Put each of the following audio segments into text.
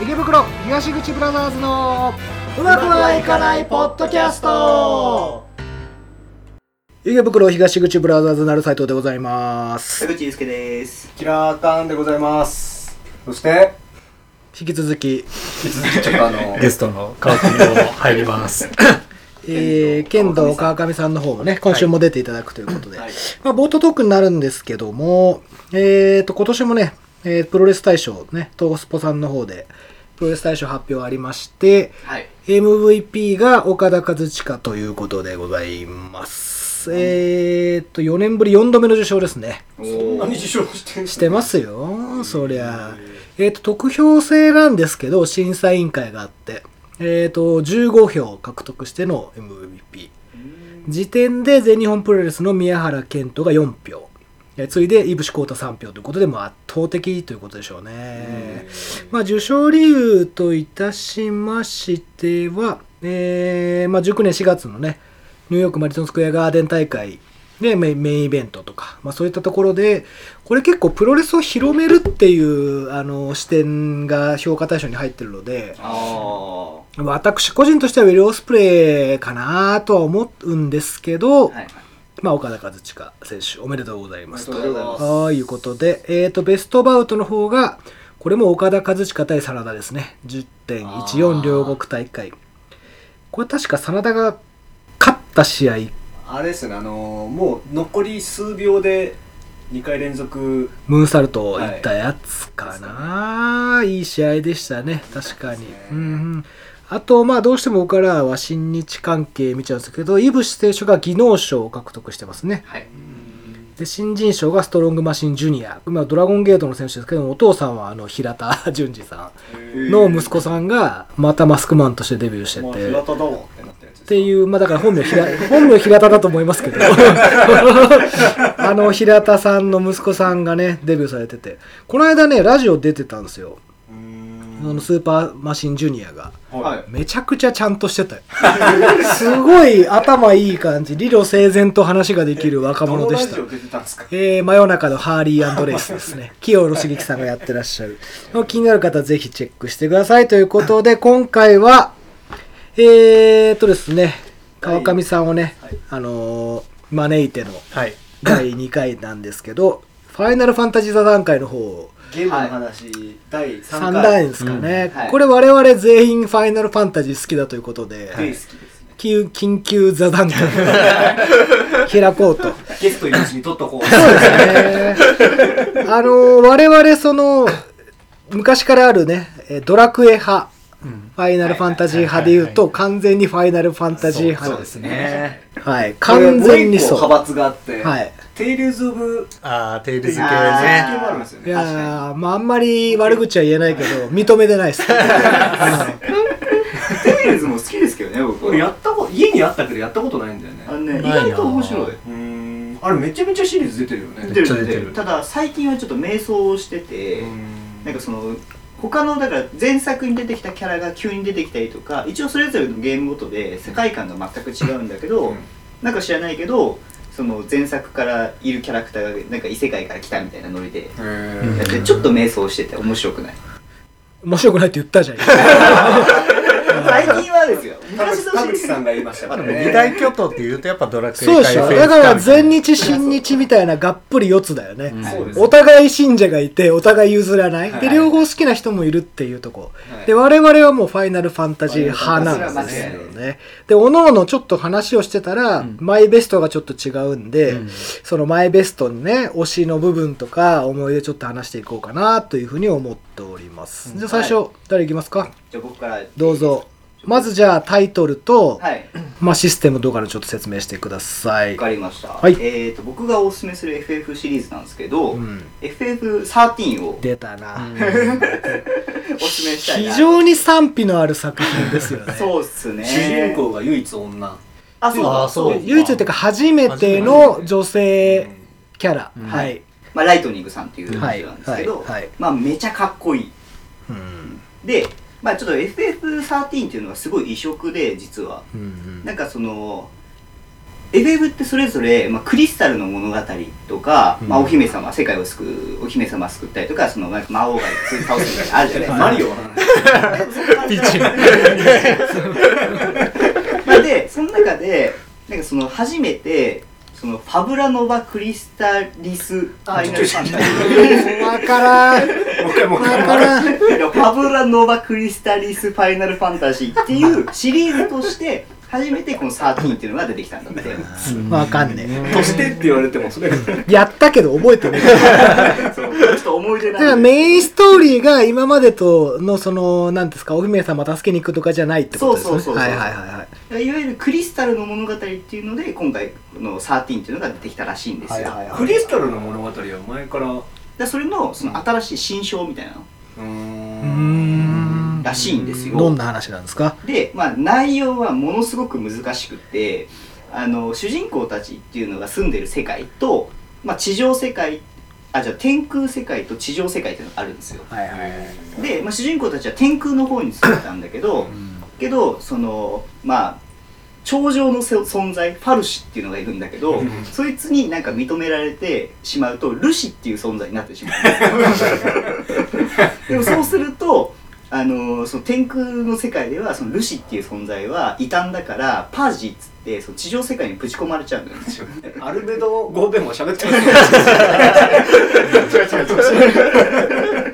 池袋東口ブラザーズのうまくはいかないポッドキャスト池袋東口ブラザーズなる斉藤でございます田口祐介です。キラーターンでございますそして引き続き、引き続きちょっとあの ゲストの川上も入ります。えー、剣道川上さんの方もね今週も出ていただくということで、はいまあ、冒頭トークになるんですけども、えー、と今年もね、えープロレス大賞ね東スポさんの方でプロレス大賞発表ありましてはい。MVP が岡田和親ということでございます。えー、と、4年ぶり4度目の受賞ですね。おそんなに受賞してしてますよ、そりゃ。えー、と、得票制なんですけど、審査委員会があって、えー、と、15票獲得しての MVP。時点で全日本プロレスの宮原健人が4票。えー次いで、井伏浩太3票ということで、もう圧倒的ということでしょうね。まあ、受賞理由といたしましては、えーまあ、19年4月のね、ニューヨークマリソンスクエアガーデン大会でメインメインイベントとか、まあ、そういったところで、これ結構プロレスを広めるっていうあの視点が評価対象に入ってるので、あ私個人としてはウィル・オスプレイかなとは思うんですけど、あ。はい。まあ、岡田和親選手おめでとうございます。とうございます。ということで、えー、とベストバウトの方がこれも岡田和親対真田ですね。10.14両国大会。これ確か真田が勝った試合あれですよねあのもう残り数秒で2回連続ムーンサルトいったやつかな、い、い試合でしたね確かに、うんうん、あとまあどうしても僕からは新日関係見ちゃうんですけどイブシ選手が技能賞を獲得してますね。はい。で新人賞がストロングマシンジュニア、まあ、ドラゴンゲートの選手ですけどもお父さんはあの平田淳二さんの息子さんがまたマスクマンとしてデビューしてまあて、平田だもんっていう、まあだから本名平、本名平田だと思いますけど、あの平田さんの息子さんがね、デビューされてて、この間ね、ラジオ出てたんですよ。うーあんのスーパーマシンジュニアが。はい。めちゃくちゃちゃんとしてたよ。すごい頭いい感じ、理路整然と話ができる若者でしたえー、真夜中のハーリーレースですね。清野茂樹さんがやってらっしゃる。気になる方はぜひチェックしてください。ということで、今回は、えーっとですね、川上さんをね、はい。あのー招いてのはい。第2回なんですけど、ファイナルファンタジー座談会の方をゲームの話、第3 3回弾ですかね、うん。はい。これ我々全員ファイナルファンタジー好きだということで、大好きですね緊緊急座談会を 開こうと。ゲストいるうちに撮っとこう。そうですね。あの我々その昔からあるねえードラクエ派、ファイナルファンタジー派で言うと完全にファイナルファンタジー派ですね。ね。はい、完全にそう。派閥があって、はい。テイルズ・オブ・あー、テイルズ系ね。いやーまああんまり悪口は言えないけど認めてないです。テイルズも好きですけどね、僕やったこと家にあったけどやったことないんだよねあのね、意外と面白い。うーんあれめちゃめちゃシリーズ出てるよね出てるちゃ出てる出てる。ただ、最近はちょっと迷走してて、なんかその、他のだから前作に出てきたキャラが急に出てきたりとか一応それぞれのゲームごとで世界観が全く違うんだけど、うん。なんか知らないけどその前作からいるキャラクターがなんか異世界から来たみたいなノリでへやってちょっと迷走してて面白くない。面白くないって言ったじゃん。最近はですよ。田昔の口田口さんが言いましたからね二大巨頭って言うとやっぱドラクエそうでだからか全日新日みたいながっぷり四つだよね。お互い信者がいてお互い譲らない、ではい。両方好きな人もいるっていうとこ、はい。で我々はもうファイナルファンタジー派なんですよね。でおのおのちょっと話をしてたら、ん。マイベストがちょっと違うんで、うん。そのマイベストにね推しの部分とか思い出ちょっと話していこうかなというふうに思っております、じゃあ最初、誰いきますか？じゃあ僕から。どうぞまずじゃあタイトルと、はい。まあ、システムとかのちょっと説明してください。わかりました、はい。えー、と僕がおすすめする FF シリーズなんですけど、うん。FF13 を出たな、おすすめしたいな。非常に賛否のある作品ですよね。そうっすね。主人公が唯一女。あそう。あそう。唯一っていうか初めての女性キャラ、うん。はい、まあ、ライトニングさんっていう人はいなんですけど、はい。はい。まあめちゃかっこいい。うん。でまあちょっと FF13 っていうのがすごい異色で実は。うんなんかその FF ってそれぞれ、まあ、クリスタルの物語とか、まあ、うんお姫様世界を救うお姫様を救ったりとかそのなんか魔王が倒すみたいなのあるじゃないですか。マリオは。ピーチ まあでその中でなんかその初めてそのファブラノバクリスタリスファイナルファンタジーわからん。もう一回もう一わ回。からん。ファブラノバクリスタリスファイナルファンタジーっていうシリーズとして初めてこの13っていうのが出てきたんだって。わかんねとしてって言われてもそれえやったけど覚えてねそうちょっと思い出だからメインストーリーが今までとのその何ですかお姫様助けに行くとかじゃないってことですね。そうそうそうそうはいはいはいはい。いわゆるクリスタルの物語っていうので今回の13っていうのが出てきたらしいんですよ、はいはいはい。クリスタルの物語は前から。うでそれのその新しい新章みたいなの。ーうーんらしいんですよ。どんな話なんですか？で、まあ、内容はものすごく難しくってあの主人公たちっていうのが住んでる世界と、まあ、地上世界あじゃあ天空世界と地上世界っていうのがあるんですよ。はいはいはいで、まあ、主人公たちは天空の方に住んでたんだけどけどそのまあ頂上のせ存在ファルシっていうのがいるんだけどうん。そいつになんか認められてしまうとルシっていう存在になってしまうんですよでもそうするとあのその天空の世界ではそのルシっていう存在は異端だからパージっつってその地上世界にぶち込まれちゃうんですよ。アルベド語でも喋ってます。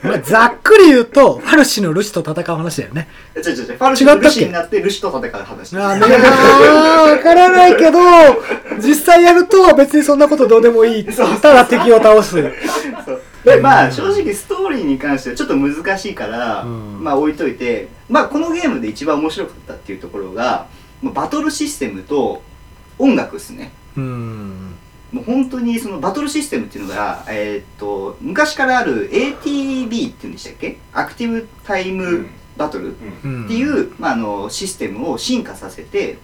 まあざっくり言うとファルシのルシと戦う話だよね。違う違う違うファルシとルシになってルシと戦う話。ああからないけど実際やると別にそんなことどうでもいい。ただ敵を倒す。でまあ正直ストーリーに関してはちょっと難しいから、うん。まあ置いといてまあこのゲームで一番面白かったっていうところがまあバトルシステムと音楽ですね。うん。もう本当にそのバトルシステムっていうのが、えーっと昔からある ATB っていうんでしたっけ？アクティブタイムバトルっうんていう、まあ、あのシステムを進化させて、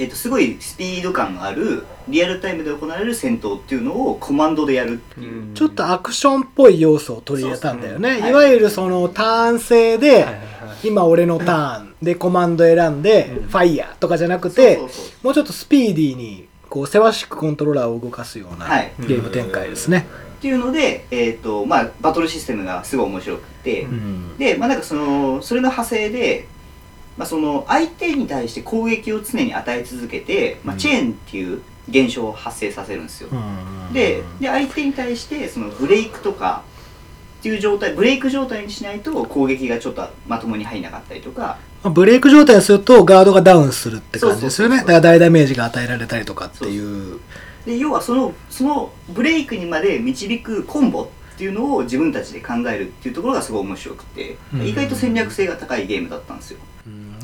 えーっとすごいスピード感のあるリアルタイムで行われる戦闘っていうのをコマンドでやるっていう、ちょっとアクションっぽい要素を取り入れたんだよね、そうそういわゆるそのターン制で、はい。はいはい今俺のターンでコマンド選んで、うん。ファイヤーとかじゃなくてそうそうそうもうちょっとスピーディーにこうせわしくコントローラーを動かすようなはい。ゲーム展開ですね、っていうので、えーとまあ、バトルシステムがすごい面白くて、うん。で、まあ、なんかそのそれの派生で、まあ、その相手に対して攻撃を常に与え続けて、まあ、うんチェーンっていう現象を発生させるんですよ、うんでで相手に対してそのブレイクとかっていう状態ブレイク状態にしないと攻撃がちょっとまともに入んなかったりとか。まあブレイク状態にするとガードがダウンするって感じですよね。だから大ダメージが与えられたりとかっていう。で要はそのそのブレイクにまで導くコンボっていうのを自分たちで考えるっていうところがすごい面白くて、うん。意外と戦略性が高いゲームだったんですよ。うん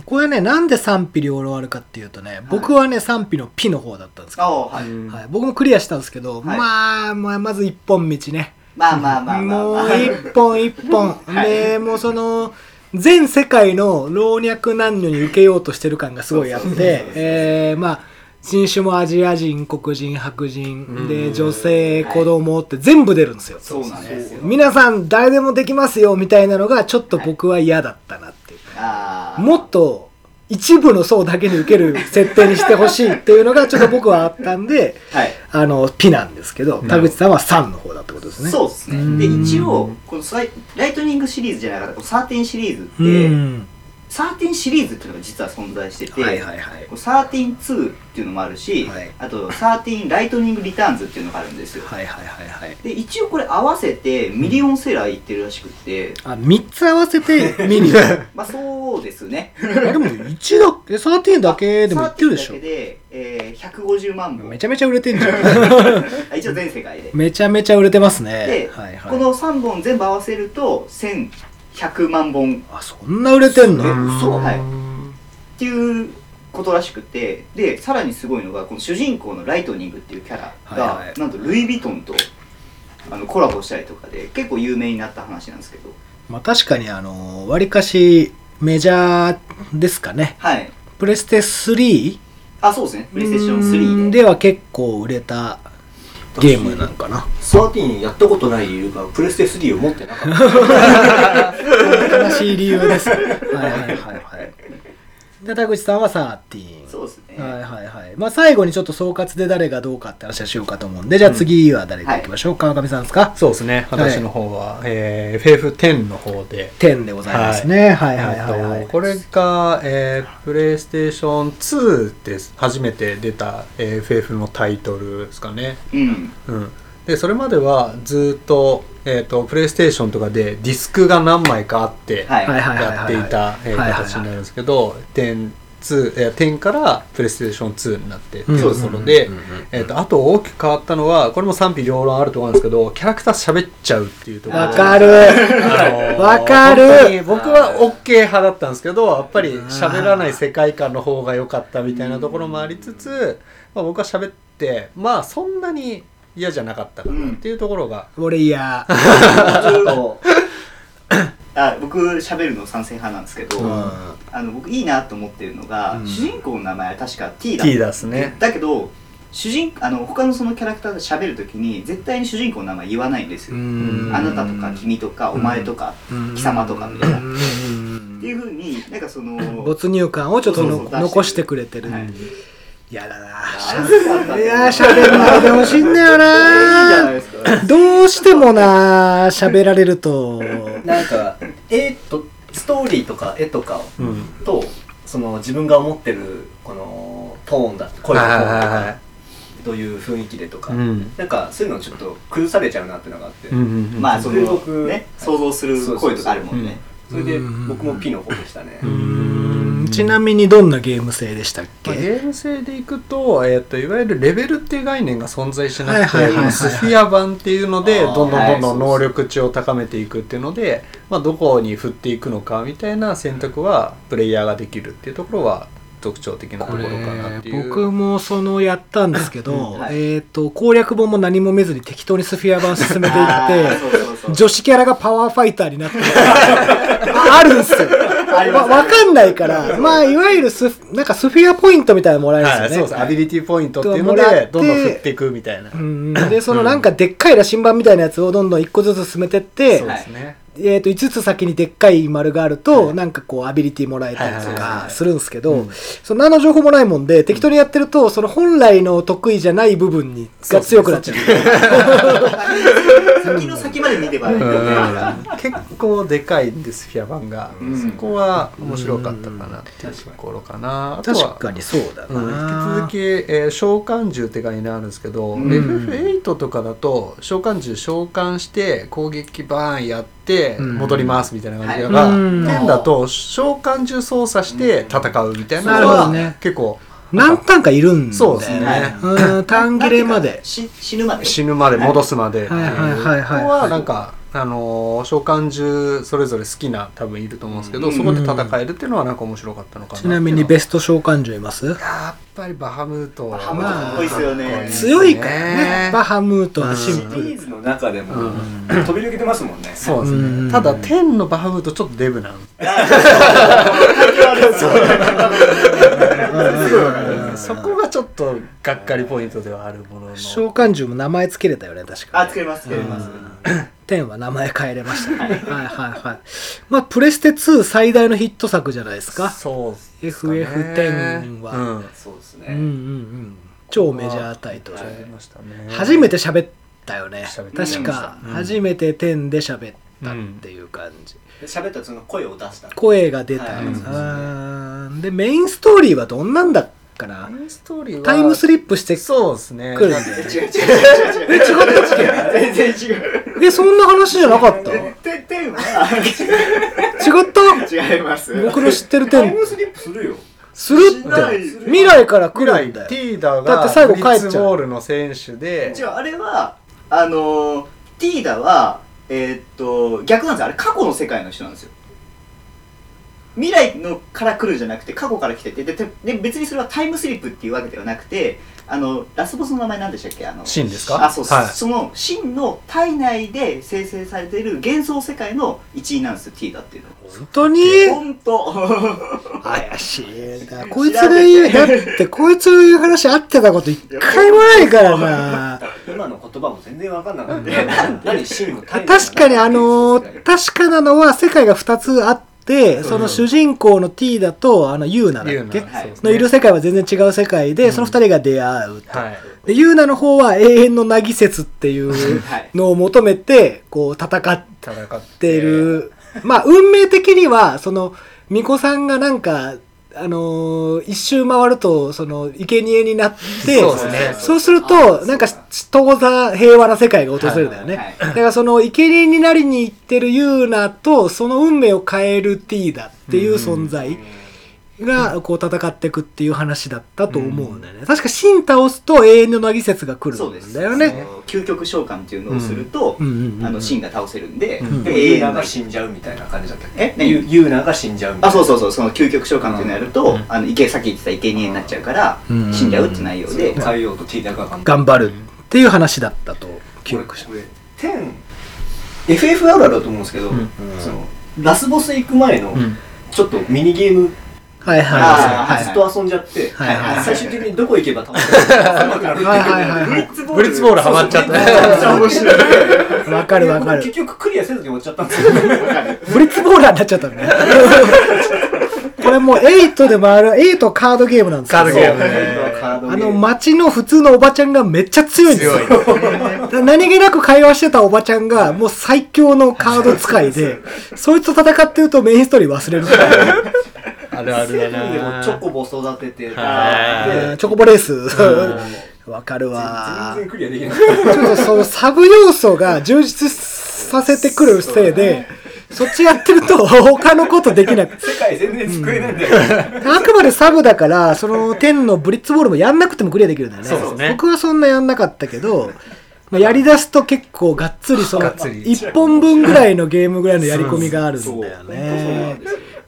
これねなんで賛否両論あるかっていうとね、僕はね賛否のピの方だったんですけあど、あはい、はい、僕もクリアしたんですけど、はい。まあ、まあまず一本道ね。まあまあまあまあ、まあ、もう一本一本、はい。でもうその全世界の老若男女に受けようとしてる感がすごいあってえーまあ人種もアジア人黒人白人で女性はい子供って全部出るんですよ、そうなんですよ。皆さん誰でもできますよみたいなのがちょっと僕は嫌だったなもっと一部の層だけに受ける設定にしてほしいっていうのがちょっと僕はあったんではい。あのピなんですけど田口さんは3の方だってことですね。そうですね。うん。で一応このライトニングシリーズじゃなかったこの13シリーズって、うん13シリーズっていうのが実は存在してて、はいはいはい。こう132っていうのもあるし、はい。あと13ライトニングリターンズっていうのがあるんですよ。はいはいはいはい。で一応これ合わせてミリオンセラーいってるらしくって、あ3つ合わせてミニ まあそうですね。あでも1だけ13だけでもいってるでしょ。13だけで、えー、150万本。めちゃめちゃ売れてんじゃん。あ一応全世界で。めちゃめちゃ売れてますね。で、はいはい。この3本全部合わせると1100万本。あそんな売れてんの？え嘘はい。っていうことらしくてでさらにすごいのがこの主人公のライトニングっていうキャラが、はいはい。なんとルイ・ヴィトンとあのコラボしたりとかで結構有名になった話なんですけど。まあ確かにあのわりかしメジャーですかね。はい。プレステ 3? あそうですね。プレイステーション3で。では結構売れたゲームなのかな。13やったことない理由が プレステ3を持ってなかった。悲しい理由です。はいはいはいはいで田口さんは13そうですねね、はいはいはい。まあ最後にちょっと総括で誰がどうかって話はしようかと思うんで、じゃあ次は誰でいきましょう？か。川上さんですか？そうですね。私の方は、えー、FF10 の方で。10でございますね。はいはいはいはい。えっとこれが、えー、プレイステーション2で初めて出た、えー FF のタイトルですかね。うんうん、でそれまではずっと,、えー、とプレイステーションとかでディスクが何枚かあってやっていた形になるんですけど10 2えー10からプレイステーション2になってっていううん。ところであと大きく変わったのはこれも賛否両論あると思うんですけどキャラクター喋っちゃうっていうところ。わかる。あのーわかる。僕は OK 派だったんですけどやっぱり喋らない世界観の方が良かったみたいなところもありつつ、まあ、僕は喋ってまあそんなに嫌じゃなかったかなっていうところが、俺嫌。ちょっと。あ僕喋るの賛成派なんですけど、うん。あの僕いいなと思ってるのが、うん。主人公の名前は確か T だ。T だっすね。だけど主人あの他のそのキャラクターで喋るときに絶対に主人公の名前言わないんですよ、ん。あなたとか君とかお前とか、貴様とかみたいな、っうん。ていうふうになんかその没入感をちょっと残してくれてる。はい嫌だな。あいやー、喋んないでほしいんだよな。どうしてもな喋られると。なんか絵とストーリーとか絵とかうん。とその自分が思ってるこのトーンだ声のトーンとかどういう雰囲気でとか、うん。なんかそういうのちょっと崩されちゃうなっていうのがあって、うんうんうんまあそのね想像する声とかあるもんね。それで僕も P の方でしたね、うーんちなみにどんなゲーム性でしたっまあ、ゲけーム性でいくと,、えー、といわゆるレベルっていう概念が存在しなくて、はいスフィア版っていうのでどんどんどんどんはい。能力値を高めていくっていうので、まあ、どこに振っていくのかみたいな選択はプレイヤーができるっていうところは特徴的なところかなっていう。僕もそのやったんですけど、うん。はい。えっ、と攻略本も何も見ずに適当にスフィア版進めていって女子キャラがパワーファイターになって ああるんですよわわかんないから。まあいわゆるスフなんかスフィアポイントみたいなのもらえるんはい、ですよね、そうですアビリティポイントっていうのでどんどん振っていくみたいな、うんでそのなんかでっかい羅針盤みたいなやつをどんどん1個ずつ進めてって、そうですね、えー、と5つ先にでっかい丸があると、はい。なんかこうアビリティもらえたりとかするんですけど、うん。その何の情報もないもんで適当にやってるとその本来の得意じゃない部分にが強くなっちゃう。先の先まで見てばね。うん。結構でかいんですフィア版が、うん。そこは面白かったかなっていうところかな、あとは確かにそうだうん、引きな続き、えー召喚獣って概念あるんですけど、うん。FF8 とかだと召喚獣召喚して攻撃バーンやってうん。戻りますみたいな感じだはい。が、うん。10だと召喚獣操作して戦うみたいななのは結構何ターンかいるんだよね。そうですね。うん。単切れまで。し死ぬまで。死ぬまで戻すまでっていう。はいはいはいはい。ここはなんかあのー召喚獣それぞれ好きな多分いると思うんですけど、うんそこで戦えるっていうのはなんか面白かったのかなちなみにベススト召喚獣いますやっぱりバハムート。バハムートかっこいいっすよね。強いからね。バハムートはシシンプルリーズの中でも。うん。飛び抜けてますもんね。そうですね、うん。ただ天のバハムートちょっとデブなん そ こがちょっとがっかりポイントではあるものの。召喚獣も名前つけれたよね確かあつけますつけます。10は名前変えれました。ねはいはいはい。まあプレステ2最大のヒット作じゃないですか。そうっすかね FF10 は。うん。そうですね、うんうんうん。超メジャータイトル。ありましたね。初めて喋ったよね。確かうん。初めて10で喋ったっていう感じ。で喋ったらその声を出した。声が出た。はい。あー。でメインストーリーはどんなんだっかな？メインストーリーはタイムスリップしてそうですね。来るんだよね違う違う違う。違うえ違ったっけ？全然違う。えそんな話じゃなかった？違て天は？った？違います。僕の知ってる10タイムスリップするよ。するって。未来から来未来るんだよ。ティーダだっがて最後帰っちゃう。ボールの選手で。違うあれはあのーティーダはえーっと逆なんですよ。あれ過去の世界の人なんですよ。未来のから来るんじゃなくて過去から来ててでで別にそれはタイムスリップっていうわけではなくてあのラスボスの名前何でしたっけ？あのシンですか？あそうはい。その真の体内で生成されている幻想世界の一員なんですよティーダっていうの。本当に？本当。怪しいな。こいつが言うだってこいつの言う話合ってたこと一回もないからな。今の言葉も全然分かんなかった。何真のタイム確かにあのー確かなのは世界が2つあってその主人公の T だとあのユーナだっけ？はいのいる世界は全然違う世界で、その二人が出会うと、はい。でユーナの方は永遠のなぎ説っていうはい。のを求めてこう戦っ戦って。てる、まあ運命的にはその巫女さんがなんかあのー一周回るとその生贄になってそうですね。そうするとなんか当座平和な世界が訪れるんだよね、はい。だからその生贄になりに行ってるユーナとその運命を変えるティーダっていう存在がこう戦っていくっていう話だったと思うんだよね、確か真倒すと永遠のなぎ説が来るそうです。んだよね究極召喚っていうのをすると、うん。うんうんうんあのシンが倒せるんで、ん。でが死んじゃうみたいな感じだったっえけユユーナが死んじゃうみたいな。あそうそうそう。その究極召喚っていうのをやると、うん。あの生さっき言ってた生贄になっちゃうから、うん。死んじゃうって内容で、変えようとティーダが。頑張る頑張るっていう話だったと。記憶してこれ10 FF あるあるだと思うんですけど、ん。そのラスボス行く前のん。ちょっとミニゲームはいはいあはいずっと遊んじゃって、はいはいはい。最終的にどこ行けば倒せるか分かんなくなるっていうはいはいはいはい。ブリッツボール。ハマっちゃった。めっちゃ面白いわかるわかる。結局クリアせずに終わっちゃったんですよブリッツボーラーになっちゃったのね。これもう8で回る8カードゲームなんですけどカードゲームね。あの街の普通のおばちゃんがめっちゃ強いんですよ。何気なく会話してたおばちゃんがもう最強のカード使いでそいつと戦ってるとメインストーリー忘れるあるあるだセブンでもなチョコボ育ててはい。でチョコボレース。わかるわ。全然クリアできない。ちょっとそのサブ要素が充実させてくるせいでそっちやってると他のことできなく世界全然救えないんだよ、あくまでサブだから、その天のブリッツボールもやんなくてもクリアできるんだよね。そうですね僕はそんなやんなかったけど、まあ、やり出すと結構がっつりそのがっつり。1本分ぐらいのゲームぐらいのやり込みがあるんだよそう。そうそうね。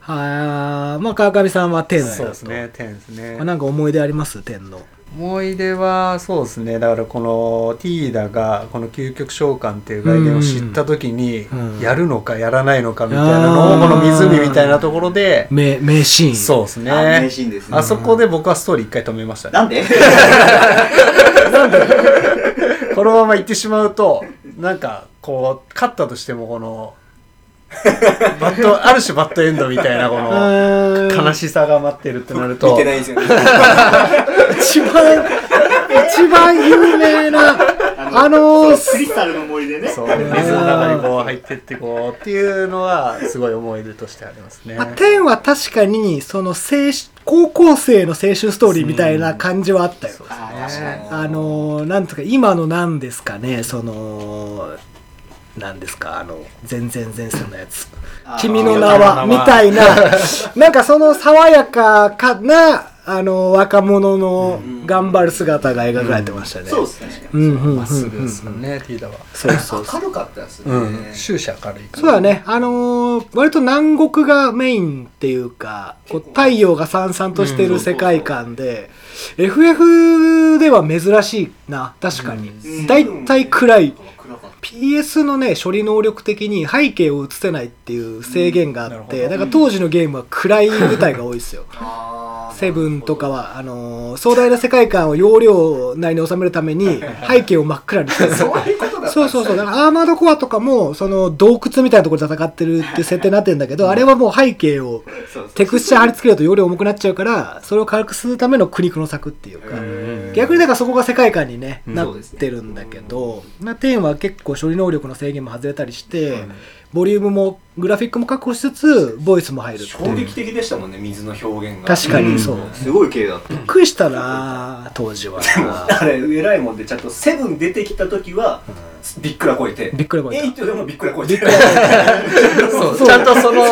はい、まあ川上さんは天だと。そうですね10ですね。まあなんか思い出あります？天の。思い出はそうですね。だからこのティーダがこの究極召喚っていう概念を知った時にうん。やるのかやらないのかみたいなのをこの湖みたいなところで名名シーン。そうですあ名ねシーンですね。あそこで僕はストーリー一回止めましたね。なんで？このまま行ってしまうとなんかこう勝ったとしてもこの バッドある種バッドエンドみたいなこの 悲しさが待ってるってなる見とてないんですよね。一番、一番有名な、あのークリスタルの森でね。そう水の中にこう入ってってこうっていうのはすごい思い出としてありますね。まあ、天は確かにその青春高校生の青春ストーリーみたいな感じはあったよ。あー確かに。あのーなんとか今のなんですかねそのなんですか？あの全然前世のやつ君の名はみたいな なんかその爽やかかなあの若者の頑張る姿が描かれてましたね。そうです確かうんうんうんうんまっすぐですもんね、ティーダは。そうそうそう。明るかったですね、うん、終始明るいから。そうだね。あのー割と南国がメインっていうか、こう太陽がさんさんとしてる世界観で、FF では珍しいな、確かにう。んだいたい暗い。PS のね、処理能力的に背景を映せないっていう制限があって、うんだから当時のゲームは暗い舞台が多いですよ。セブンとかは、あのー壮大な世界観を容量内に収めるために、背景を真っ暗にしてる。そういうことそうそうそう。だからアーマードコアとかも、その洞窟みたいなところで戦ってるって設定になってるんだけど、あれはもう背景をテクスチャー貼り付けると容量重くなっちゃうから、それを軽くするための苦肉の策っていうか、逆にだからそこが世界観にね、うん。なってるんだけど、な10は結構処理能力の制限も外れたりして、ボリュームもグラフィックも確保しつつ、ボイスも入るっていう。衝撃的でしたもんね水の表現が。確かにそう。すごい綺麗だった。びっくりしたな当時は。な あれ偉いもんでちゃんとセブン出てきた時はびっくら超えて。びっくりこいた。エイトでもびっくら超えて。そう。ちゃんとその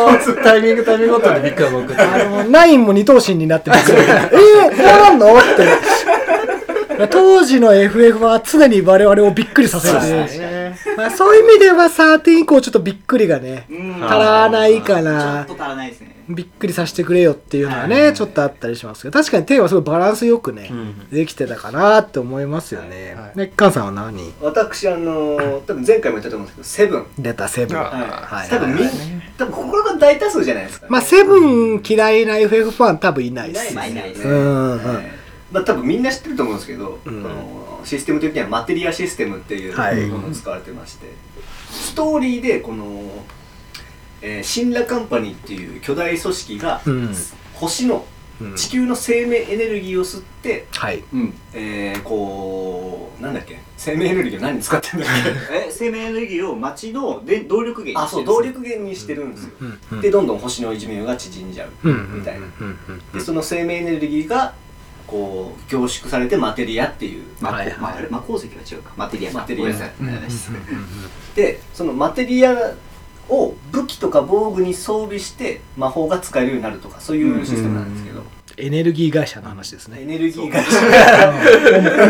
タイミングタイミングごとにビッグな僕あの、ナインも二頭身になってびっくり。えー、こうなんの？って。当時の FF は常に我々をびっくりさせて、まあ、そういう意味では13以降ちょっとびっくりがね、うん。足らないかちょなっと。足らないですね。びっくりさせてくれよっていうのはね、ちょっとあったりしますけど、確かにテーマすごいバランスよくね、ん。できてたかなって思いますよね。はい。ね、カンさんは何？私あのー多分前回も言ったと思うんですけどセブン。出たセブン。あはい。多分みん多分ここが大多数じゃないですか、ね、まあ、セブン嫌いな FF ファン多分いないです。まあいないですうねんうん。まあ多分みんな知ってると思うんですけど、うん。このシステム的にはマテリアシステムっていうはい。ものを使われてまして、ストーリーでこのえー、シンラカンパニーっていう巨大組織が、うん。星のうん。地球の生命エネルギーを吸って、はい。うん。えー、こうなんだっけ？生命エネルギーを何に使ってんだっけえ生命エネルギーを町ので動力源にあそう動力源にしてるんですよ、うんうんでどんどん星の寿命が縮んじゃう、うんみたいなうんうん。でその生命エネルギーがこう凝縮されてマテリアっていうまあ、はいはい。まあ、あれ魔鉱石は違うか。マテリアかマテリアうんでそのマテリアを武器とか防具に装備して魔法が使えるようになるとかそういうシステムなんですけど、エネルギー会社の話ですね。エネルギー会社。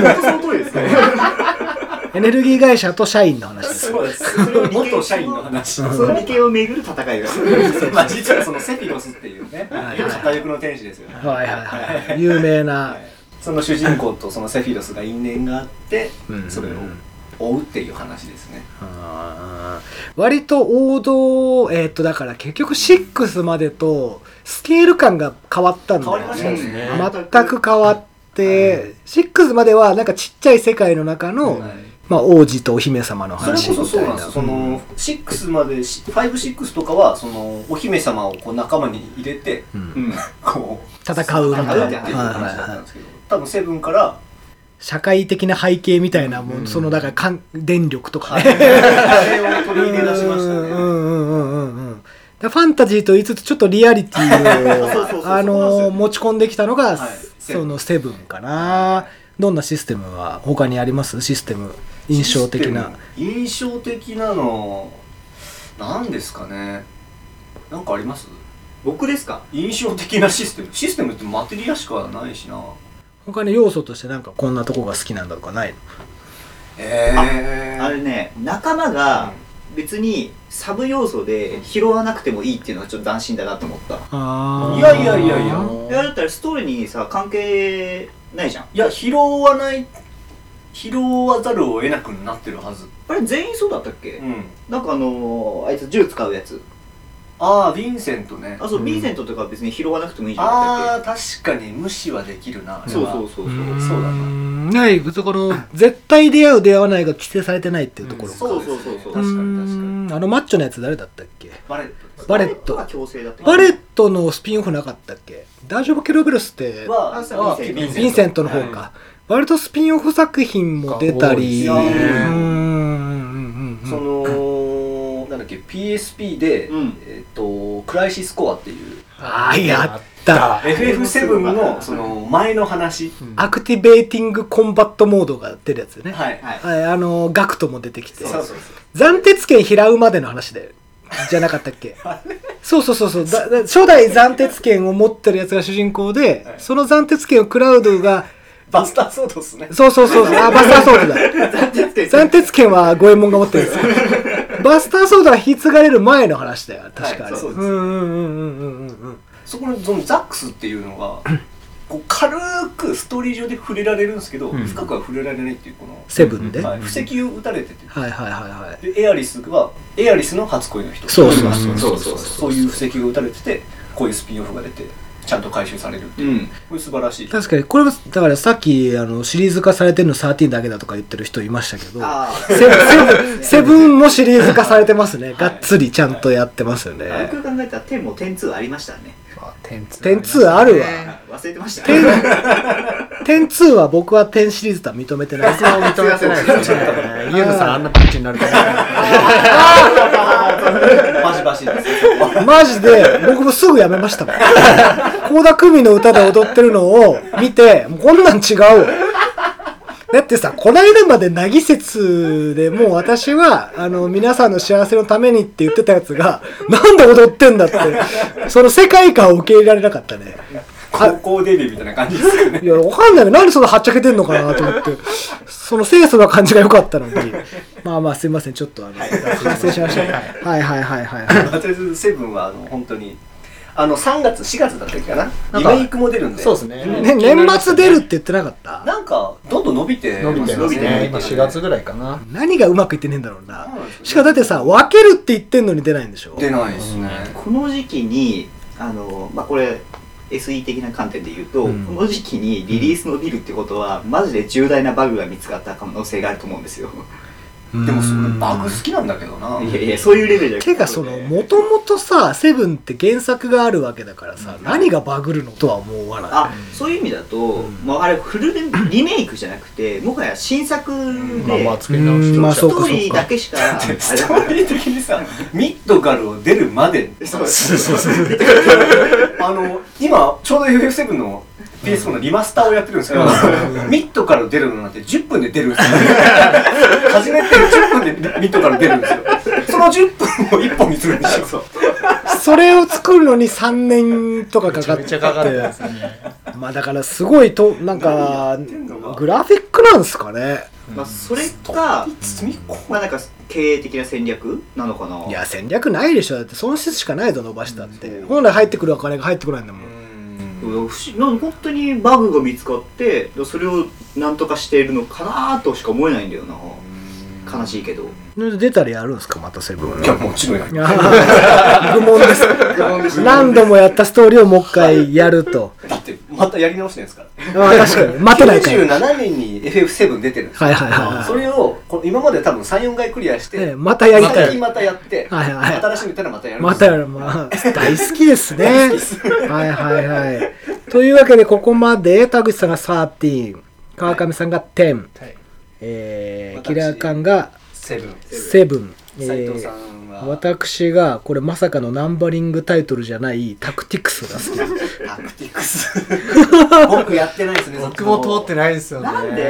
本当その通りですねエネルギー会社と社員の話です。そうです。それを元社員の話。その利権をめぐる戦いがまあ実はそのセフィロスっていうねはいはい片翼の天使ですよね。はいはいはい有名な。その主人公とそのセフィロスが因縁があってうんそれを追うっていう話ですね。割と王道えーっとだから結局6までとスケール感が変わったんだよ変わりましたですね。全く変わって、6まではなんかちっちゃい世界の中の、はいまあ、王子とお姫様のそれこそそうなんですよ。その6まで56とかはそのお姫様をこう仲間に入れてうん。うん。こう戦うみたいな。っていう話だったんですけど多分セブンから社会的な背景みたいなもん、うん。そのだからかん電力とかあね、れを取り入れ出しましたね。ファンタジーと言いつつちょっとリアリティをあの持ち込んできたのが、はい。そのセブンかな。どんなシステムは他にあります？システム印象的な。印象的なの何ですかね。なんかあります？僕ですか？印象的なシステム。システムってマテリアしかないしな。他に要素としてなんかこんなとこが好きなんだとかないの？えあれね仲間が別にサブ要素で拾わなくてもいいっていうのがちょっと斬新だなと思った。いやいやいやいや。いやだったらストーリーにさ関係ないじゃん。いや拾わない拾わざるを得なくなってるはず。あれ全員そうだったっけ、うん。なんかあのー、あいつ銃使うやつ。ああヴィンセントね。あそう、うん。ヴィンセントとか別に拾わなくてもいいじゃん。だああ確かに無視はできるな。そうそうそうそう。ーそうだな。ない別にこの絶対出会う出会わないが規定されてないっていうところか。そうそうそう。そう確かに確かに。あのマッチョのやつ誰だったっけ？バレットバレット。は強制だったけど。バレットのスピンオフなかったっけ？大丈夫？ケロベロスってはあそうはヴィンセント。ヴィンセントの方か、割とスピンオフ作品も出たりねうーんうんうんうん。そのなんだっけ PSP で、うん。えっ、とクライシスコアっていう。ああやった、FF7 のその前の話、アクティベーティングコンバットモードが出るやつね、はいはい。はい、あのガクトも出てきて。そうそう斬鉄剣拾うまでの話でじゃなかったっけ？そうそうそうそう。だだ初代斬鉄剣を持ってるやつが主人公で、はい。その斬鉄剣をクラウドがバスターソードっすね。そうそうそうそう。あバスターソードだ。斬鉄剣は五右衛門が持ってるんです。よ バスターソードは引き継がれる前の話だよ。確かあれ、はいそうです。んうんうんうんうんうんうん。そこのそのザックスっていうのが こう軽くストーリー上で触れられるんですけど、うん。深くは触れられないっていうこの、セブンで、はい、布石を打たれてて。はいはいはいはい。でエアリスはエアリスの初恋の人。そうそうそうそうそうそういう布石が打たれててこういうスピンオフが出てちゃんと回収されるっていう、うん。これ素晴らしい。確かにこれもだからさっきあのシリーズ化されてるの13だけだとか言ってる人いましたけどあセブンもシリーズ化されてますね、がっつりちゃんとやってますよね、あよく考えたら10も10-2ありましたね点2点2あるわ。忘れてました。点 点2は僕は点シリーズとは認めてない。です認めてない。ですねユーノさんあんなピッチになるから。バシマジで僕もすぐやめましたもん。倖田來未の歌で踊ってるのを見てもうこんなん違う。わだってさこないだまで凪説でもう私はあの皆さんの幸せのためにって言ってたやつがなんで踊ってんだってその世界観を受け入れられなかったね高校デビューみたいな感じですよねいや、わかんないね。なんでそんなはっちゃけてんのかなと思って。その清楚な感じが良かったのに。まあまあ、すいません。ちょっとあの、失礼しました。はいはいはいはいはい。とりあえずセブンはあの本当にあの3月4月だったっけかな？なんかリメイクも出るんで。そうですね。ね、年末出るって言ってなかった？なんかどんどん伸びて伸びてます伸ね。今4月ぐらいかな。何がうまくいってねえんだろうな。しかもだってさ、分けるって言ってんのに出ないんでしょ？出ないですね。この時期にあのまあこれ SE 的な観点で言うと、うん。この時期にリリース伸びるってことはマジで重大なバグが見つかった可能性があると思うんですよでもそれバグ好きなんだけどな。いやいやそういうレベルじゃなくてかそのもともとさセブンって原作があるわけだからさ、何がバグるのとは思わない。あそういう意味だと、まあ、あれフル リメイクじゃなくてもはや新作で、まあまあ作り直し。てうんまあストーリーだけしかストーリー的にさミッドガルを出るまで。そうそうそう。そ うあの今ちょうど FF7 の PS4 のリマスターをやってるんですけどミッドから出るのなんて10分で出るんですよ。初めて10分でミッドから出るんですよ。その10分を1本にするんですよ。それを作るのに3年とかかかって。めちゃかかってますね。まあだからすごいとなんかグラフィックなんすかね。まあそれかまあなんか経営的な戦略なのかな。いや戦略ないでしょ。だって損失しかないぞ伸ばしたって。本来入ってくるお金が入ってこないんだもんなんか本当にバグが見つかってそれをなんとかしているのかなとしか思えないんだよな。悲しいけど。それで出たらやるんですかまたセブンいやもちろん。や。る 愚問です。何度もやったストーリーをもう一回やると。だってまたやり直してるんですから。あ確かに。待てないから。97年に FF7 出てるんですよ。はいはいはいはい。それをこの今まで多分34回クリアして、ええまたやりたい。最近またやって、はいはい。新しいの出たらまたやるまたやるまあ大好きですね。はいはいはい。というわけでここまで田口さんが13川上さんが10、はい。えー、私キラーカンがセブン。7、え斉藤さーんは私がこれまさかのナンバリングタイトルじゃないタクティクスが好きタクティクス。僕やってないですね僕も通ってないんですよね。なんで？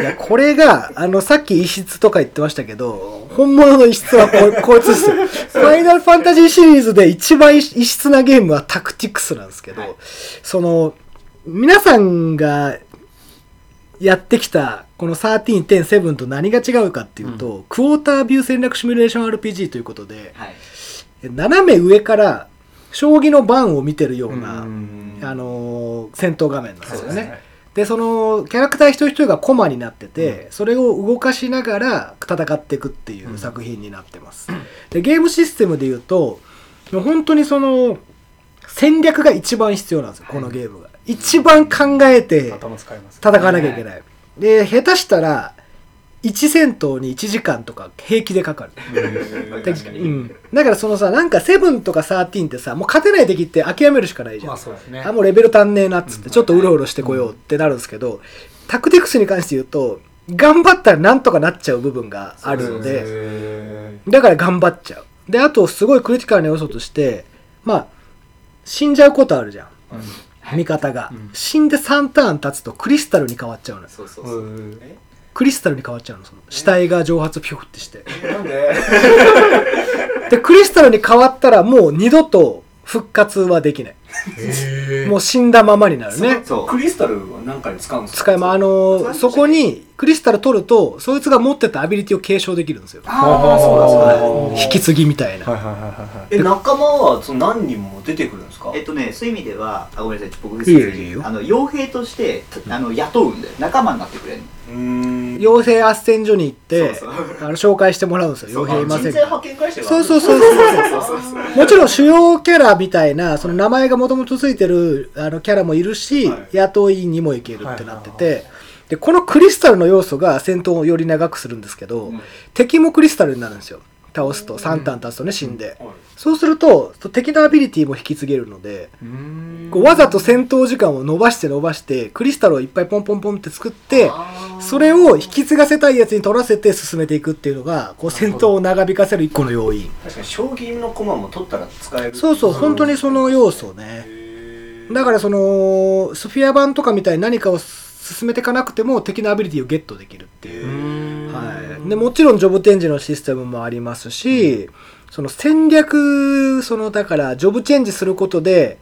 いやこれがあのさっき異質とか言ってましたけど本物の異質はこ こいつですよ。ファイナルファンタジーシリーズで一番異質なゲームはタクティクスなんですけど、その皆さんがやってきたこの13.7と何が違うかっていうと、クォータービュー戦略シミュレーション RPG ということではい斜め上から将棋の盤を見てるような、うんあのー戦闘画面なんですよね。でそのキャラクター一人一人がコマになってて、それを動かしながら戦っていくっていう作品になってます。でゲームシステムで言うと本当にその戦略が一番必要なんですよこのゲームが。一番考えて戦わなきゃいけない。で下手したら1戦闘に1時間とか平気でかかる。でうん、だからそのさなんか7とか13ってさもう勝てない敵って諦めるしかないじゃん、まあそうですね。あもうレベル足んねえなっつってちょっとうろうろしてこようってなるんですけど、タクティクスに関して言うと頑張ったらなんとかなっちゃう部分があるのでへだから頑張っちゃう。であとすごいクリティカルな要素としてまあ死んじゃうことあるじゃん味方が、うん。死んで3ターン経つとクリスタルに変わっちゃうのよ。そうそうーそう。うんクリスタルに変わっちゃうのその。死体が蒸発ピュフってして。なんで？でクリスタルに変わったらもう二度と復活はできないもう死んだままになるね。そう。クリスタルは何かに使うんですか？使いまあのそこにクリスタル取るとそいつが持ってたアビリティを継承できるんですよ。ああそうだそうだはい引き継ぎみたいな。はいはいはいはいはい。え仲間はその何人も出てくるんですか？えっとねそういう意味ではあごめんなさい。僕いいよいいよ。あの傭兵としてたあの雇うんだよ仲間になってくれる。の傭兵斡旋所に行ってあの紹介してもらうんですよ。傭兵いません。かそうそうそうそうもちろん主要キャラみたいなその名前がもともとついてるあのキャラもいるし、はい。雇いにもいけるってなってて、はい。でこのクリスタルの要素が戦闘をより長くするんですけど、敵もクリスタルになるんですよ倒すと3ターン経つとね死んで、はい。そうすると敵のアビリティも引き継げるのでこうわざと戦闘時間を伸ばして伸ばしてクリスタルをいっぱいポンポンポンって作ってそれを引き継がせたいやつに取らせて進めていくっていうのがこう戦闘を長引かせる一個の要因。確かに将棋の駒も取ったら使えるそうそう本当にその要素ね。だからそのスフィア版とかみたいに何かを進めていかなくても敵のアビリティをゲットできるっていう。はい、でもちろんジョブチェンジのシステムもありますし、その戦略そのだからジョブチェンジすることで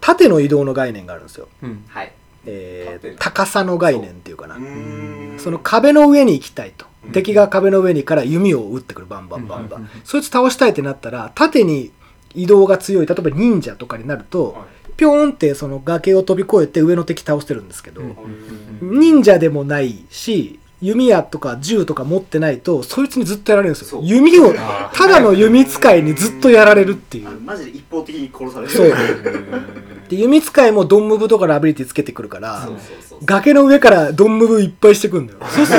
縦の移動の概念があるんですよ、うん。はい。えー縦。高さの概念っていうかな。う。ーん。その壁の上に行きたいと、うん。敵が壁の上にから弓を撃ってくるバンバンバンバン、うん。うん。うん。そいつ倒したいってなったら縦に移動が強い。例えば忍者とかになると、はいピョーンってその崖を飛び越えて上の敵倒してるんですけど、うん。忍者でもないし弓矢とか銃とか持ってないとそいつにずっとやられるんですよ。弓をただの弓使いにずっとやられるっていう。マジで一方的に殺される。そう。で弓使いもドンムブとかのアビリティつけてくるから崖の上からドンムブいっぱいしてくんだよ。そうする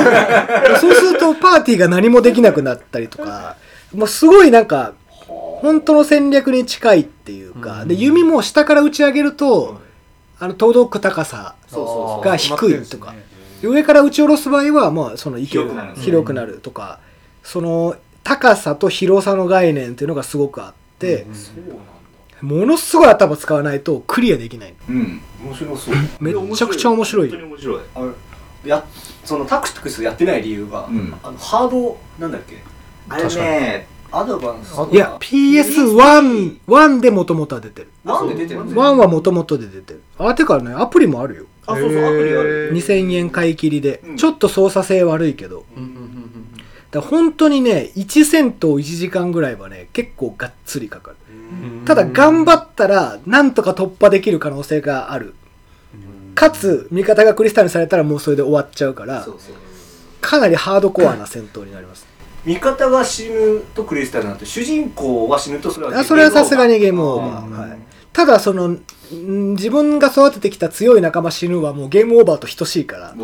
そうするとパーティーが何もできなくなったりとかもうすごいなんか本当の戦略に近いっていうか、で弓も下から打ち上げると、あの届く高さが低いとか、上から打ち下ろす場合はまあそのいける広くなる。広くなるとか、その高さと広さの概念っていうのがすごくあって、ものすごい頭使わないとクリアできない。うん。面白そう。めっちゃくちゃ面白い。本当に面白い。あやそのタクティクスやってない理由が、うん。あのハードなんだっけ？あれねアドバンスいや PS1 1でもともとは出てる。なんで出てるんです1はもともとで出てるあてかねアプリもあるよ。あそうそうアプリある2000円買い切りで、うん。ちょっと操作性悪いけど。うんうんうんだから本当にね1戦闘1時間ぐらいはね結構がっつりかかる。うん。ただ頑張ったらなんとか突破できる可能性がある。かつ味方がクリスタルにされたらもうそれで終わっちゃうからそうそう。かなりハードコアな戦闘になります味方が死ぬとクリスタルになって主人公が死ぬとそれはあそれはさすがにゲームオーバあー、はい、ただそのん自分が育ててきた強い仲間死ぬはもうゲームオーバーと等しいから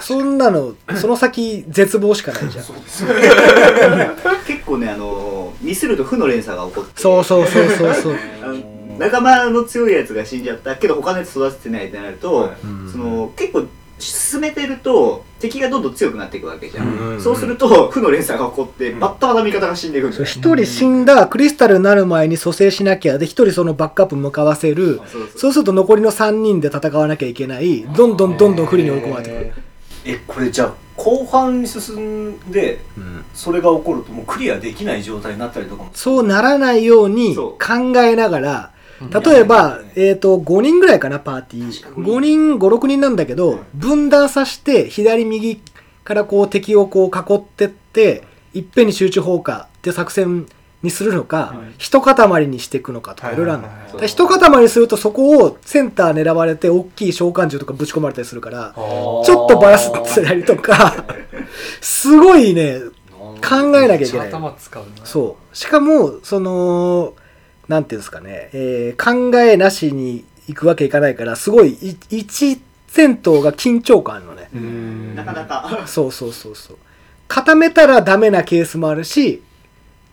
そんなの その先絶望しかないじゃん。結構ねあのミスると負の連鎖が起こって。そうそうそうそうそう。仲間の強いやつが死んじゃったけど他のやつ育ててないってなると、はい。その結構進めてると敵がどんどん強くなっていくわけじゃん、うんそうすると負の連鎖が起こってバッタバタ味方が死んでいくん。だ一人死んだクリスタルになる前に蘇生しなきゃで一人そのバックアップ向かわせる。そうそうそう。すると残りの3人で戦わなきゃいけない。どんどんどんどん不利に追い込まれてく。る、えこれじゃあ後半に進んでそれが起こるともうクリアできない状態になったりとかも。そうならないように考えながら例えば、えー、と5人ぐらいかなパーティー。確かに。5人56人なんだけど分断させて左右からこう敵をこう囲ってっていっぺんに集中放火って作戦にするのか、一塊にしていくのかとかい。ろいろあるの、一塊にするとそこをセンター狙われて大きい召喚獣とかぶち込まれたりするからちょっとバラすってたりとか すごいね考えなきゃいけない。頭使うなそう。しかもそのなんていうんですかね、えー考えなしに行くわけいかないからすごいい一戦闘が緊張感あるのね。うん。なかなか。そうそうそうそう。固めたらダメなケースもあるし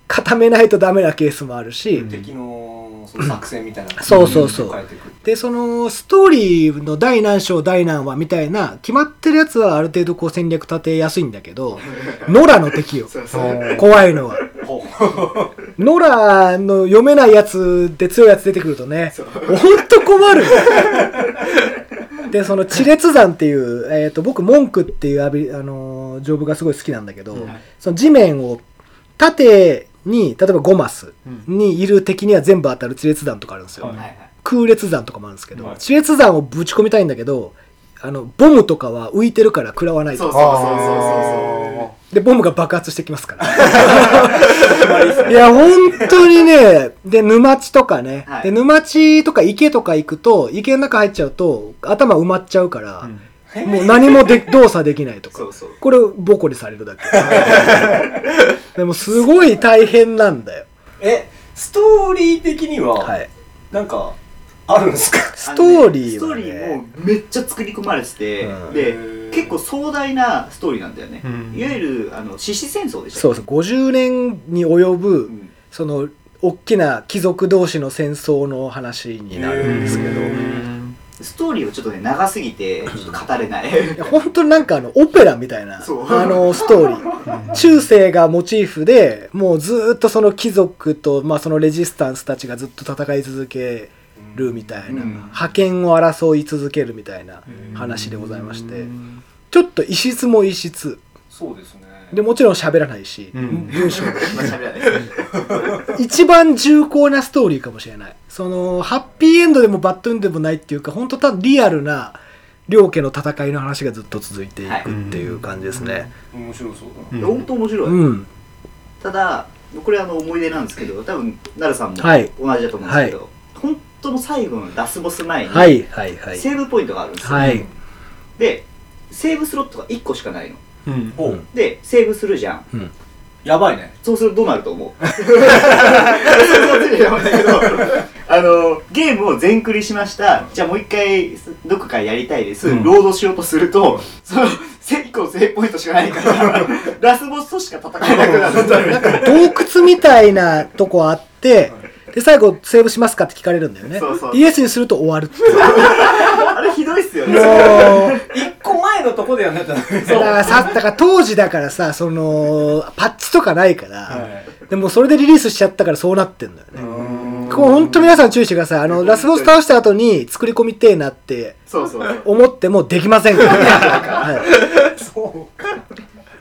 固めないとダメなケースもあるし、敵のその作戦みたいなそうそうそう。変えていくでそのストーリーの第何章第何話みたいな決まってるやつはある程度こう戦略立てやすいんだけど 野良の敵よ。怖いのは。ほ野良の読めないやつで強いやつ出てくるとねほんと困るでその地列山っていう、えー、と僕文句っていうアビあのージョブがすごい好きなんだけど、その地面を縦に例えば5マスにいる敵には全部当たる地列弾とかあるんですよ、はいはい空列弾とかもあるんですけど、はい。地列弾をぶち込みたいんだけどあのボムとかは浮いてるから食らわないと。そうそうそうそうそうでボムが爆発してきますから。いや本当にねで沼地とかね、はい。で沼地とか池とか行くと池の中入っちゃうと頭埋まっちゃうから、もう何もで 動作できないとか。そうそう。これボコにされるだけ。でもすごい大変なんだよ。えストーリー的には、はい。なんかあるんですか？ストーリーはストーリーねもめっちゃ作り込まれてて、うん。で結構壮大なストーリーなんだよね、うん。いわゆるあの獅子戦争でしょそうそう50年に及ぶ、ん。その大きな貴族同士の戦争の話になるんですけど、ストーリーはちょっとね長すぎてちょっと語れない。いや本当になんかあのオペラみたいなあのストーリー。中世がモチーフでもうずーっとその貴族と、まあ、そのレジスタンスたちがずっと戦い続けるみたいな、うん。覇権を争い続けるみたいな話でございましてちょっと異質も異質。そうですね。でもちろん喋らないし、ん。文章も一番重厚なストーリーかもしれない。そのハッピーエンドでもバッドエンドでもないっていうか本当たリアルな両家の戦いの話がずっと続いていくっていう感じですね。面白そう。だな本当面白い、うん、ただこれあの思い出なんですけど多分奈良さんもはい。同じだと思うんですけど、本当の最後のラスボス前に、はいはいはい。セーブポイントがあるんですよ、はい。でセーブスロットが1個しかないの。うん。でセーブするじゃん。うん。やばいね。そうするとどうなると思う？けど あのゲームを全クリしました。じゃあもう一回どこかやりたいです、うん。ロードしようとするとその1個セーブポイントしかないから ラスボスとしか戦えなくなる。なんか洞窟みたいなとこあって、で、最後セーブしますかって聞かれるんだよね。そうそうイエスにすると終わるっていう。あれひどいっすよねもう、一個前のとこでやんないとダメだからさ、だから当時だからさ、その、パッチとかないから、はいでもそれでリリースしちゃったからそうなってんだよね。うんこう本当皆さん注意してください。あの、ラスボス倒した後に作り込みてえなってそうそうそう思ってもできませんから ね。はい。そうか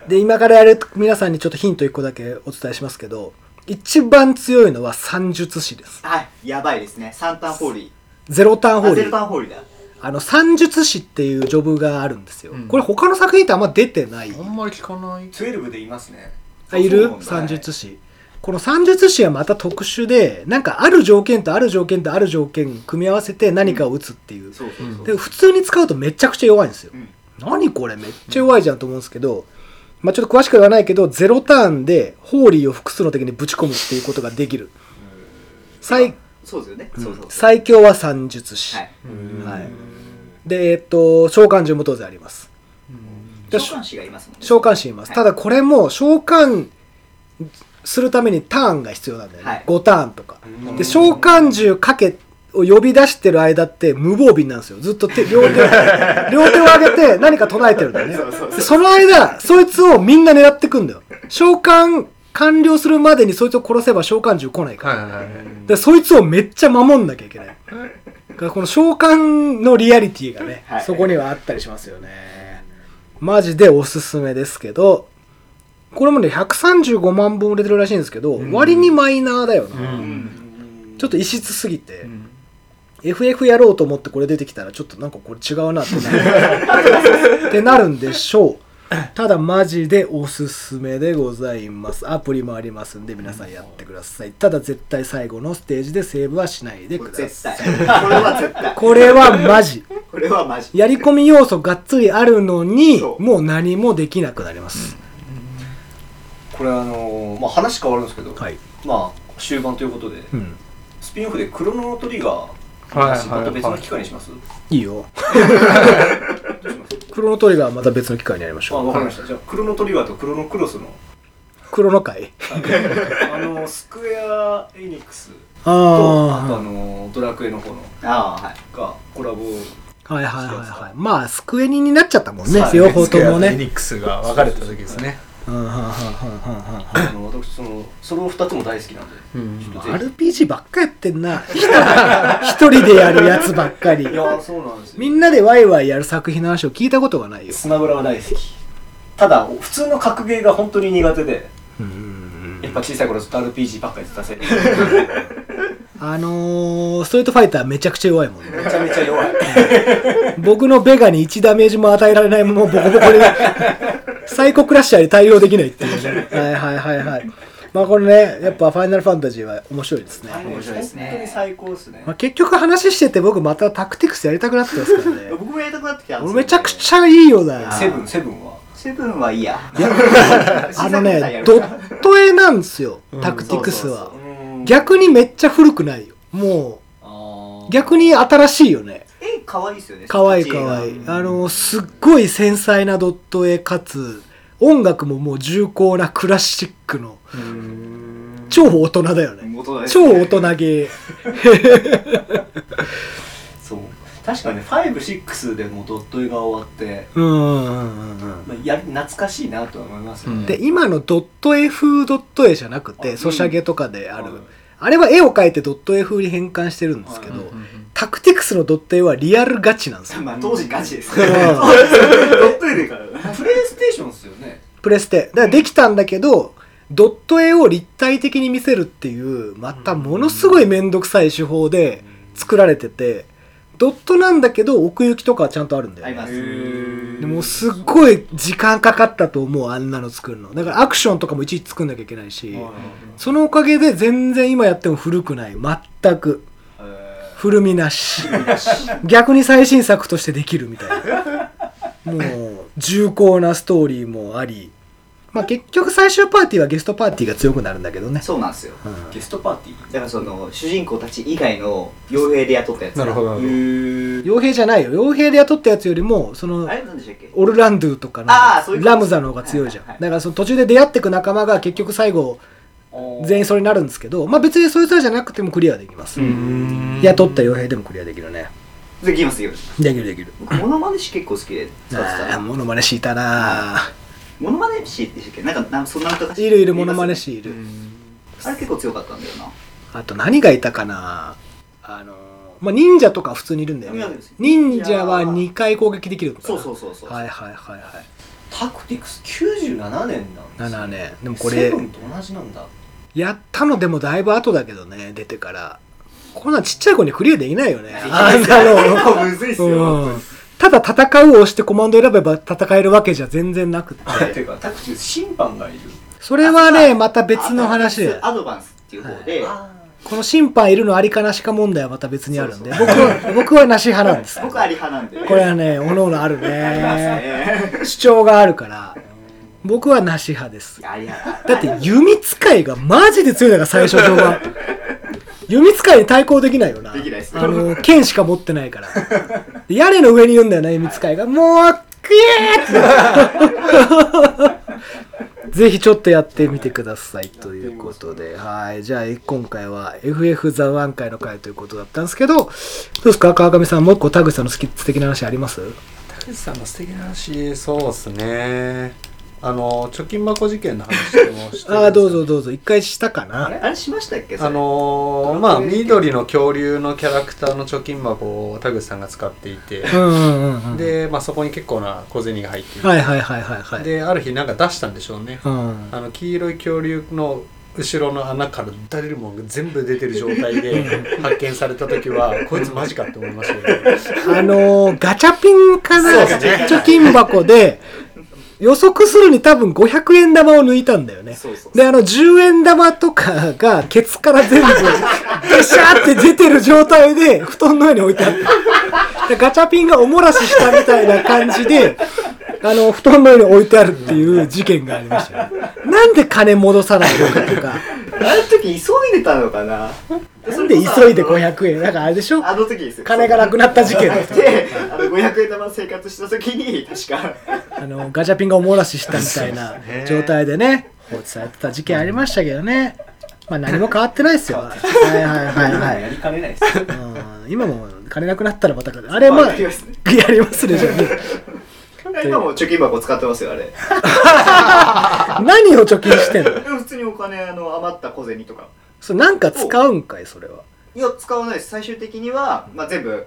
で、今からやる皆さんにちょっとヒント1個だけお伝えしますけど、一番強いのは三術師です。はいやばいですね。三ターンホーリゼロターンー。あゼロタホーンホーリーだ。あの、三術師っていうジョブがあるんですよ。うん。これ他の作品ってあんま出てない。あんまり聞かない。12でいますね。あ、いる？三術師。この三術師はまた特殊で、なんかある条件とある条件とある条件組み合わせて何かを打つっていう。そうそうそう。で、普通に使うとめちゃくちゃ弱いんですよ。うん。何これ？めっちゃ弱いじゃんと思うんですけど、まあちょっと詳しくは言わないけど、ゼロターンでホーリーを複数の敵にぶち込むっていうことができる。最そうですよねそうそうそう最強は三術師。はいはいで、えっと、召喚獣も当然あります。で召喚師がいますもんね召喚師います。はいただこれも召喚するためにターンが必要なんだよね。はい5ターンとか。うんで、召喚獣かけを呼び出してる間って無防備なんですよ。ずっと手、両手、両手を上げて何か唱えてるんだよね。その間、そいつをみんな狙ってくんだよ。召喚完了するまでにそいつを殺せば召喚獣来ないから。はいはいはいで、そいつをめっちゃ守んなきゃいけない。だからこの召喚のリアリティがね、はいそこにはあったりしますよね。マジでおすすめですけど、これもね、135万本売れてるらしいんですけど、割にマイナーだよな。うんちょっと異質すぎて、FF やろうと思ってこれ出てきたら、ちょっとなんかこれ違うなってなる ってなるんでしょう。ただマジでおすすめでございます。アプリもありますんで皆さんやってください。ただ絶対最後のステージでセーブはしないでくだ絶さい。対これは絶対これはマジ。これはマジやり込み要素がっつりあるのに、もう何もできなくなります。これあのーまあ話変わるんですけど、はい。まあ終盤ということでうん。スピンオフでクロノトリガーはいはいまた別の機会にします、いいよ。クロノトリガーはまた別の機会にやりましあょう。わかりましたじゃあクロノトリガーとクロノクロスの？クロノ会あのスクエア・エニックスとあとああのドラクエの方のああはいがコラボあ。はいはいはいはい。まあ、スクエニになっちゃったもんね。両方ともエね。ニックスが分かれた時ですねあの私そのその2つも大好きなんで、うん RPG ばっかやってんな。一人でやるやつばっかりい。やそうなんですよみんなでワイワイやる作品の話を聞いたことがないよ。スマブラは大好きただ普通の格ゲーが本当に苦手でうんやっぱ小さい頃ずっと RPG ばっかりやってたせいであのー、ストリートファイターめちゃくちゃ弱いもんね。めちゃめちゃ弱い僕のベガに1ダメージも与えられないままボコボコで、サイコクラッシャーに対応できないっていうね。はいはいはいはい。まあこれね、やっぱファイナルファンタジーは面白いですね。面白いですね本当に最高ですねまあ、結局話してて僕またタクティクスやりたくなってますからね。僕もやりたくなってきたんですよ俺めちゃくちゃいいよな。セブンセブンはセブンはいいや あのね、ドット絵なんですよ、タクティクスは。逆逆にめっちゃ古くないよ。もう、逆に新しいよね。絵可愛いですよねかわいいかわいい。あの、すっごい繊細なドット絵かつ、音楽ももう重厚なクラシックの、超大人だよね。元々超大人ゲー。確かね56でもドット絵が終わって、うんうんうんうんまあ、や懐かしいなとは思いますよね、うん。で、今のドット絵風ドット絵じゃなくて、あソシャゲとかである。はい。あれは絵を描いてドット絵風に変換してるんですけどはい、タクティクスのドット絵はリアルガチなんですよ。まあ当時ガチですね。うん。ドット絵でから。プレイステーションっすよね。プレステ。だからできたんだけど、ドット絵を立体的に見せるっていう、またものすごいめんどくさい手法で作られてて、ドットなんだけど奥行きとかはちゃんとあるんだよね。ありますでもすっごい時間かかったと思う、あんなの作るの。だからアクションとかもいちいち作んなきゃいけないし、そのおかげで全然今やっても古くない。全く。古みなし。逆に最新作としてできるみたいな。もう、重厚なストーリーもあり、まあ結局最終パーティーはゲストパーティーが強くなるんだけどね。そうなんですよ。うん。ゲストパーティー。だからその主人公たち以外の傭兵で雇ったやつが。なるほど。なるほど傭兵じゃないよ。傭兵で雇ったやつよりもそのあれなんでしたっけ？オルランドゥとかのあーそういうことラムザの方が強いじゃん、はいはいだからその途中で出会ってく仲間が結局最後全員それになるんですけどまあ別にそいつらじゃなくてもクリアできます、うん。雇った傭兵でもクリアできるね。できますよできるできる。僕モノマネ師結構好きで使ってた。ああモノマネ敷いたなモノマネ師ってしたっけなんかなんそんなのとかいるいるモノマネ師いる。あれ結構強かったんだよな。あと何がいたかな。あのまあ忍者とか普通にいるんだよね。忍者は2回攻撃できるそうそうそうそうはいはいはいはい。タクティクス97年なんです7年。でもここれれセブンと同じなんだ。やったのでもだいぶ後だけどね出てから。こんなんちっちゃい子にクリアできないよね。あんなの。結構むずいっすよ。うんただ戦うを押してコマンド選べば戦えるわけじゃ全然なくって。ていうかタク審判がいる。それはねまた別の話で。アドバンスっていう方で、この審判いるのありかなしか問題はまた別にあるんで。僕は僕はなし派なんです。僕はアリ派なんでこれはねおのおのあるね。ね。主張があるから。僕はなし派です。だって弓使いがマジで強いんだから最初序盤 弓使いに対抗できないよな。できないっすあの剣しか持ってないから。で屋根の上にいるんだよな弓使いが。もうクエーって。ぜひちょっとやってみてくださいということで、はい。じゃあ、今回は FF ザワン会の会ということだったんですけど、どうですか？川上さん、もう一個田口さんの好き素敵な話あります？田口さんの素敵な話そうですねあの貯金箱事件の話もしてああ、どうぞどうぞ。一回したかな。あれ？しましたっけ？あのーまあ緑の恐竜のキャラクターの貯金箱を田口さんが使っていて。で、まあ、そこに結構な小銭が入っていて、はいはいはいはいはい。である日なんか出したんでしょうね、うん。あの黄色い恐竜の後ろの穴から出れるものが全部出てる状態で発見された時はこいつマジかって思いましたけど。あのーガチャピンかな、ね。貯金箱で、予測するに多分500円玉を抜いたんだよね。そうそうで、あの、10円玉とかが、ケツから全部、ベシャーって出てる状態で、布団の上に置いてあった。でガチャピンがおもらししたみたいな感じで、あの、布団の上に置いてあるっていう事件がありましたよ。なんで金戻さないのかとか、あの時急いでたのかな？なんで急いで500円、なんかあれでしょ？あの時ですよ。金がなくなった事件。だであの500円玉生活した時に確か。あのガチャピンがおもらししたみたいな状態でね放置されてた事件ありましたけどね。まあ何も変わってないですよ。はいはいはいはい、やりかねないですよ。うん、今も金なくなったらまたあれまあやりますね。やりますねじゃ今も貯金箱使ってますよあれ。あ 何を貯金してんの？通にお金あの余った小銭とか。それなんか使うんかいそれは。いや使わないです。最終的には、まあ、全部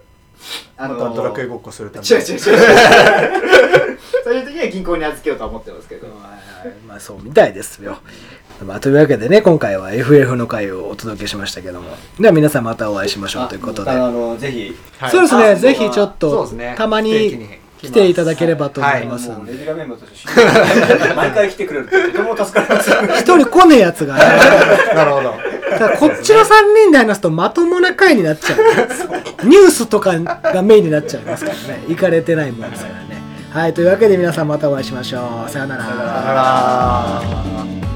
あまたドラクエごっこするため。違う違う違う。違 う最終的には銀行に預けようとは思ってますけど。まあそうみたいですよ。まあ、というわけでね今回は FF の回をお届けしましたけども。では皆さんまたお会いしましょうということで。あのぜひ。はいそうですねあぜひちょっとそうですね。たまに来ていただければと思いますんで。もうレギュラーメンバーとして 毎回来てくれるととても助かります。一人来ねえやつがね。なるほど。だからこっちの3人で話すとまともな回になっちゃう。ニュースとかがメインになっちゃいますからね。行かれてないもんですからね。はいというわけで皆さんまたお会いしましょう。さようなら。あら。ー